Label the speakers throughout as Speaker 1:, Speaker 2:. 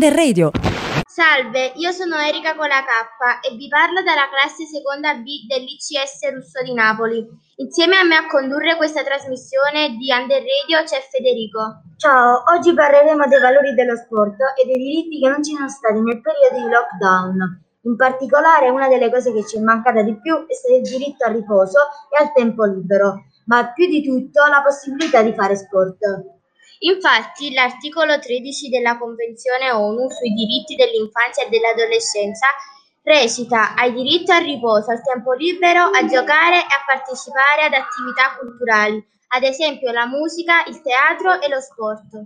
Speaker 1: Under Radio.
Speaker 2: Salve, io sono Erika con la K e vi parlo dalla classe seconda B dell'ICS Russo di Napoli. Insieme a me a condurre questa trasmissione di Under Radio c'è Federico.
Speaker 3: Ciao, oggi parleremo dei valori dello sport e dei diritti che non ci sono stati nel periodo di lockdown. In particolare una delle cose che ci è mancata di più è stato il diritto al riposo e al tempo libero, ma più di tutto la possibilità di fare sport.
Speaker 2: Infatti, l'articolo 13 della Convenzione ONU sui diritti dell'infanzia e dell'adolescenza recita hai diritto al riposo, al tempo libero, a giocare e a partecipare ad attività culturali, ad esempio la musica, il teatro e lo sport.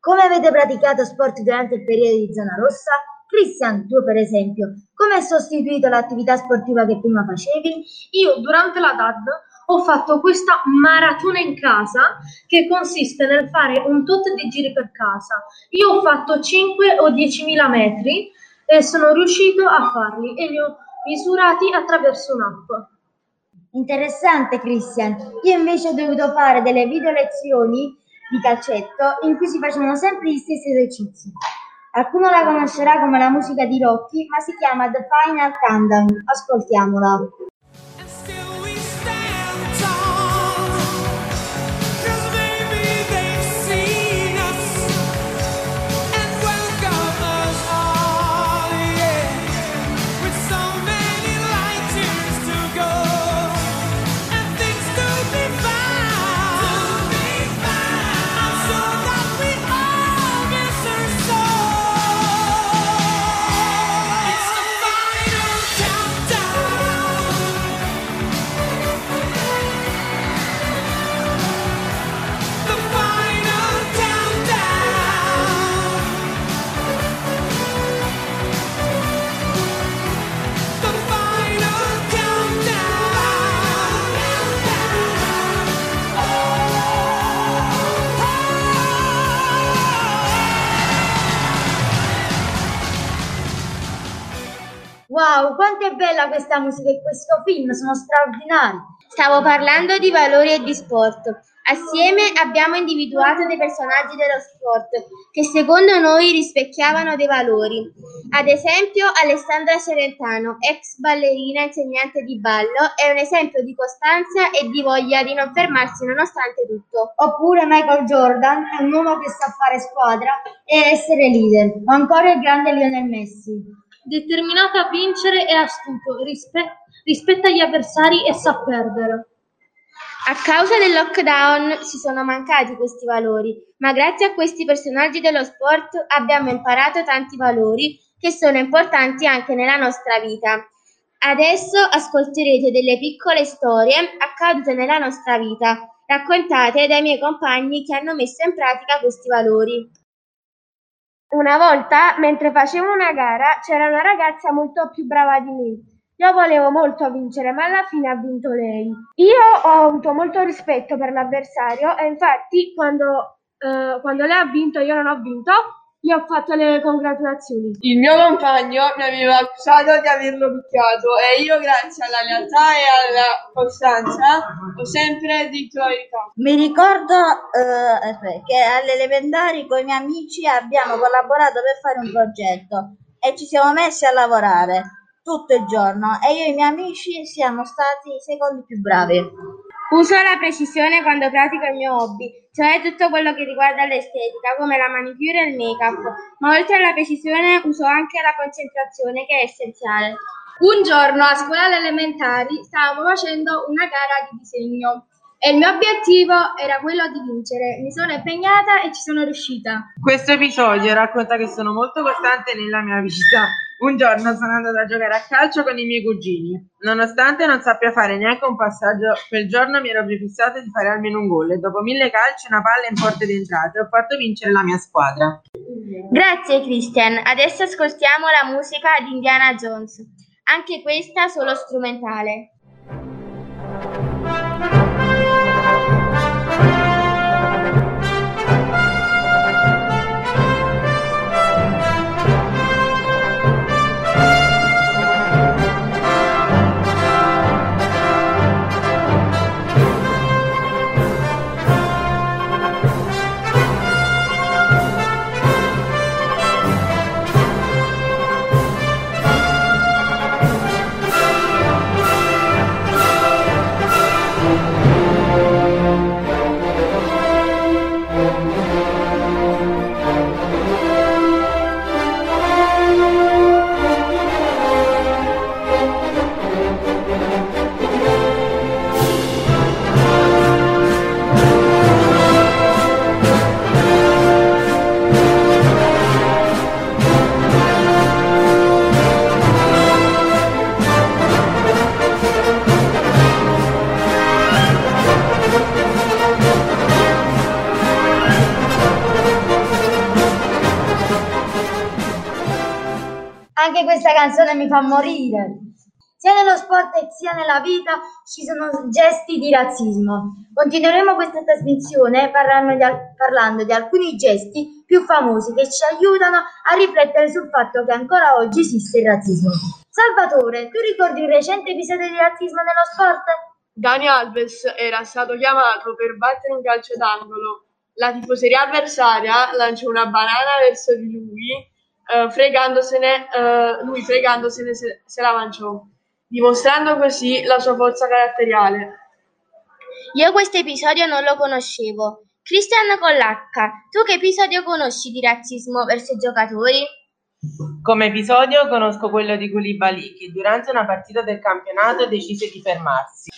Speaker 3: Come avete praticato sport durante il periodo di zona rossa? Cristian, tu per esempio, come hai sostituito l'attività sportiva che prima facevi?
Speaker 4: Io durante la DAD ho fatto questa maratona in casa che consiste nel fare un tot di giri per casa. Io ho fatto 5 o 10.000 metri e sono riuscito a farli e li ho misurati attraverso un'app.
Speaker 3: Interessante Christian, io invece ho dovuto fare delle video lezioni di calcetto in cui si facevano sempre gli stessi esercizi. Qualcuno la conoscerà come la musica di Rocky, ma si chiama The Final Countdown. Ascoltiamola. Wow, quanto è bella questa musica e questo film, sono straordinari.
Speaker 2: Stavo parlando di valori e di sport. Assieme abbiamo individuato dei personaggi dello sport che secondo noi rispecchiavano dei valori. Ad esempio Alessandra Celentano, ex ballerina insegnante di ballo, è un esempio di costanza e di voglia di non fermarsi nonostante tutto.
Speaker 3: Oppure Michael Jordan è un uomo che sa fare squadra e essere leader. O ancora il grande Lionel Messi
Speaker 4: determinato a vincere e astuto, rispe- rispetta gli avversari e sa perdere.
Speaker 2: A causa del lockdown si sono mancati questi valori, ma grazie a questi personaggi dello sport abbiamo imparato tanti valori che sono importanti anche nella nostra vita. Adesso ascolterete delle piccole storie accadute nella nostra vita, raccontate dai miei compagni che hanno messo in pratica questi valori. Una volta, mentre facevo una gara, c'era una ragazza molto più brava di me. Io volevo molto vincere, ma alla fine ha vinto lei. Io ho avuto molto rispetto per l'avversario e infatti quando, eh, quando lei ha vinto io non ho vinto, gli ho fatto le congratulazioni.
Speaker 5: Il mio compagno mi aveva accusato di averlo picchiato e io grazie alla lealtà e alla costanza ho sempre detto la verità.
Speaker 6: Mi ricordo eh, che alle elementari con i miei amici abbiamo collaborato per fare un progetto e ci siamo messi a lavorare tutto il giorno e io e i miei amici siamo stati i secondi più bravi.
Speaker 2: Uso la precisione quando pratico il mio hobby, cioè tutto quello che riguarda l'estetica, come la manicure e il make-up, ma oltre alla precisione uso anche la concentrazione che è essenziale.
Speaker 7: Un giorno a scuola alle elementari stavamo facendo una gara di disegno e il mio obiettivo era quello di vincere. Mi sono impegnata e ci sono riuscita.
Speaker 5: Questo episodio racconta che sono molto costante nella mia vita. Un giorno sono andata a giocare a calcio con i miei cugini. Nonostante non sappia fare neanche un passaggio, quel giorno mi ero prefissato di fare almeno un gol e dopo mille calci una palla in porta d'entrata ho fatto vincere la mia squadra.
Speaker 2: Grazie Christian. Adesso ascoltiamo la musica di Indiana Jones. Anche questa solo strumentale.
Speaker 3: Anche questa canzone mi fa morire. Sia nello sport sia nella vita ci sono gesti di razzismo. Continueremo questa trasmissione parlando di, parlando di alcuni gesti più famosi che ci aiutano a riflettere sul fatto che ancora oggi esiste il razzismo. Salvatore, tu ricordi un recente episodio di razzismo nello sport?
Speaker 1: Dani Alves era stato chiamato per battere un calcio d'angolo. La tifoseria avversaria lanciò una banana verso di lui, eh, fregandosene, eh, lui fregandosene se, se la mangiò dimostrando così la sua forza caratteriale.
Speaker 2: Io questo episodio non lo conoscevo. Cristian con l'H, tu che episodio conosci di razzismo verso i giocatori?
Speaker 5: Come episodio conosco quello di Koulibaly che durante una partita del campionato decise di fermarsi.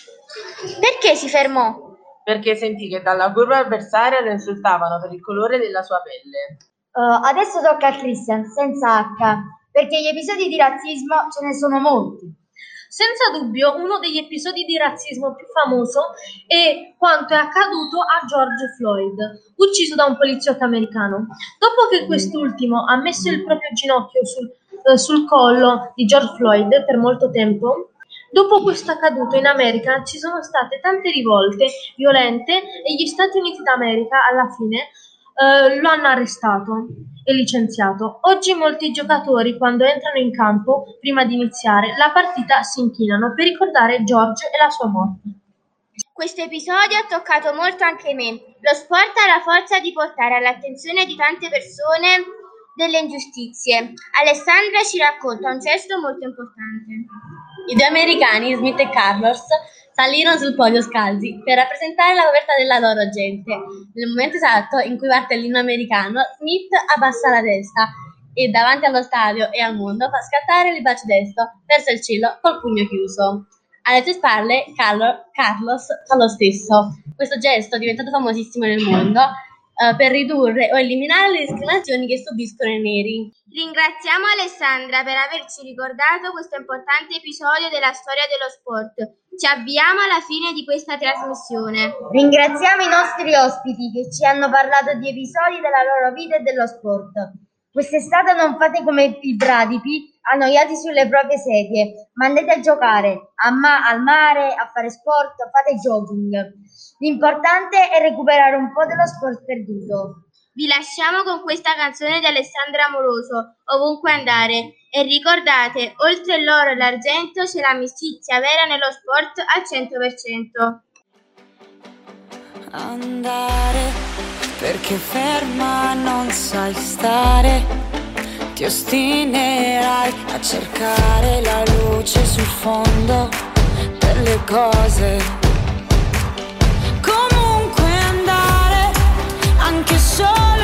Speaker 2: Perché si fermò?
Speaker 5: Perché sentì che dalla curva avversaria lo insultavano per il colore della sua pelle.
Speaker 3: Uh, adesso tocca a Christian, senza H, perché gli episodi di razzismo ce ne sono molti.
Speaker 4: Senza dubbio uno degli episodi di razzismo più famoso è quanto è accaduto a George Floyd, ucciso da un poliziotto americano. Dopo che quest'ultimo ha messo il proprio ginocchio sul, eh, sul collo di George Floyd per molto tempo, Dopo questo accaduto in America ci sono state tante rivolte violente e gli Stati Uniti d'America alla fine eh, lo hanno arrestato e licenziato. Oggi molti giocatori quando entrano in campo, prima di iniziare la partita, si inchinano per ricordare George e la sua morte.
Speaker 2: Questo episodio ha toccato molto anche me. Lo sport ha la forza di portare all'attenzione di tante persone delle ingiustizie. Alessandra ci racconta un gesto molto importante.
Speaker 8: I due americani, Smith e Carlos, salirono sul podio scalzi per rappresentare la povertà della loro gente. Nel momento esatto in cui parte l'inno americano, Smith abbassa la testa e davanti allo stadio e al mondo fa scattare il bacio destro verso il cielo col pugno chiuso. Alle sue spalle Carlos fa lo stesso. Questo gesto è diventato famosissimo nel mondo uh, per ridurre o eliminare le discriminazioni che subiscono i neri.
Speaker 2: Ringraziamo Alessandra per averci ricordato questo importante episodio della storia dello sport. Ci avviamo alla fine di questa trasmissione.
Speaker 3: Ringraziamo i nostri ospiti che ci hanno parlato di episodi della loro vita e dello sport. Quest'estate non fate come i bradipi annoiati sulle proprie sedie, ma andate a giocare a ma- al mare, a fare sport, fate jogging. L'importante è recuperare un po' dello sport perduto.
Speaker 2: Vi lasciamo con questa canzone di Alessandra Amoroso, Ovunque andare, e ricordate, oltre l'oro e l'argento c'è l'amicizia vera nello sport al 100%.
Speaker 9: Andare, perché ferma non sai stare, ti ostinerai a cercare la luce sul fondo delle cose. shoulder.